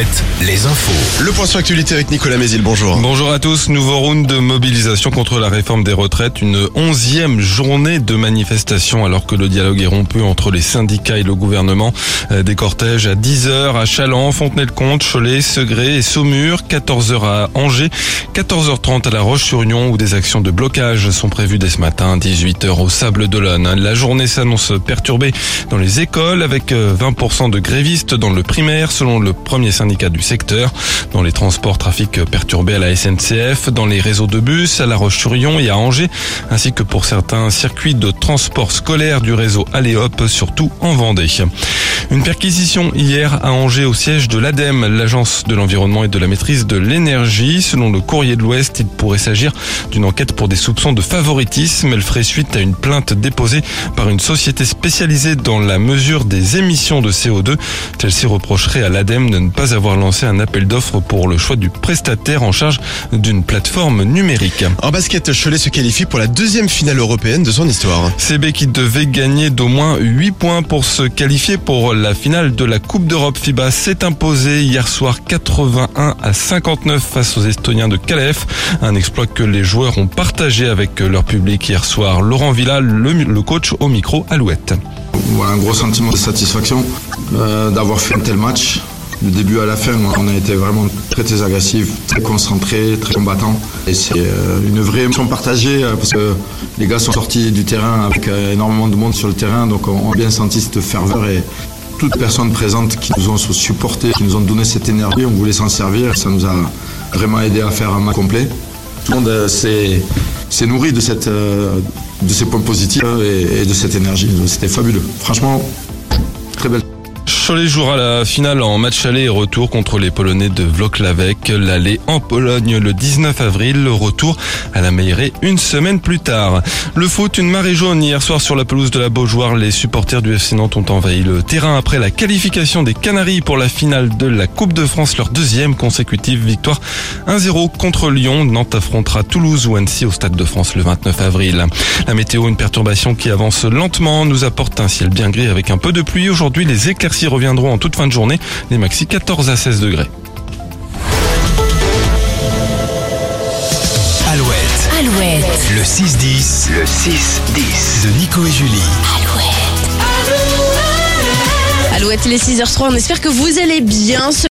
Alouette, les infos. Le point sur actualité avec Nicolas Mézil, bonjour. Bonjour à tous, nouveau round de mobilisation contre la réforme des retraites, une onzième journée de manifestation alors que le dialogue est rompu entre les syndicats et le gouvernement. Euh, Des cortèges à 10h à Chaland, Fontenay-le-Comte, Cholet, Segré et Saumur, 14h à Angers, 14h30 à La Roche-sur-Yon où des actions de blocage sont prévues dès ce matin, 18h au Sable d'Olonne. La journée s'annonce perturbée dans les écoles avec euh, 20% de grévistes dans le primaire selon le premier syndicat du secteur. Dans les transports, trafic perturbé à la SNCF, dans les réseaux de bus, à La Roche-sur-Yon et à Angers, ainsi que pour certains circuits de transport scolaire du réseau Aléop, surtout en Vendée. Une perquisition hier à Angers au siège de l'ADEME, l'agence de l'environnement et de la maîtrise de l'énergie. Selon le courrier de l'Ouest, il pourrait s'agir d'une enquête pour des soupçons de favoritisme. Elle ferait suite à une plainte déposée par une société spécialisée dans la mesure des émissions de CO2. Celle-ci reprocherait à l'ADEME de ne pas avoir lancé un appel d'offres pour le choix du prestataire en charge d'une plateforme numérique. En basket, Cholet se qualifie pour la deuxième finale européenne de son histoire. CB qui devait gagner d'au moins 8 points pour se qualifier pour la finale de la Coupe d'Europe FIBA s'est imposé hier soir 81 à 59 face aux Estoniens de Calais. Un exploit que les joueurs ont partagé avec leur public hier soir. Laurent Villa, le, le coach au micro Alouette. Voilà, un gros sentiment de satisfaction euh, d'avoir fait un tel match. Du début à la fin, on a été vraiment très très agressifs, très concentrés, très combattants. Et c'est euh, une vraie émotion partagée euh, parce que les gars sont sortis du terrain avec euh, énormément de monde sur le terrain, donc on a bien senti cette ferveur et toutes personnes présentes qui nous ont supportés, qui nous ont donné cette énergie, on voulait s'en servir. Ça nous a vraiment aidé à faire un match complet. Tout le monde s'est nourri de, de ces points positifs et de cette énergie. C'était fabuleux. Franchement, très belle. Cholet jouera la finale en match aller et retour contre les Polonais de Włocławek. L'aller en Pologne le 19 avril, le retour à la Meilleray une semaine plus tard. Le foot, une marée jaune hier soir sur la pelouse de la Beaujoire. Les supporters du FC Nantes ont envahi le terrain après la qualification des Canaries pour la finale de la Coupe de France, leur deuxième consécutive victoire 1-0 contre Lyon. Nantes affrontera Toulouse ou Annecy au Stade de France le 29 avril. La météo, une perturbation qui avance lentement, nous apporte un ciel bien gris avec un peu de pluie. Aujourd'hui, les éclaircies reviendront en toute fin de journée. Les maxi 14 à 16 degrés. Alouette, Alouette, le 6-10, le 6-10 de Nico et Julie. Alouette, les 6h03, on espère que vous allez bien.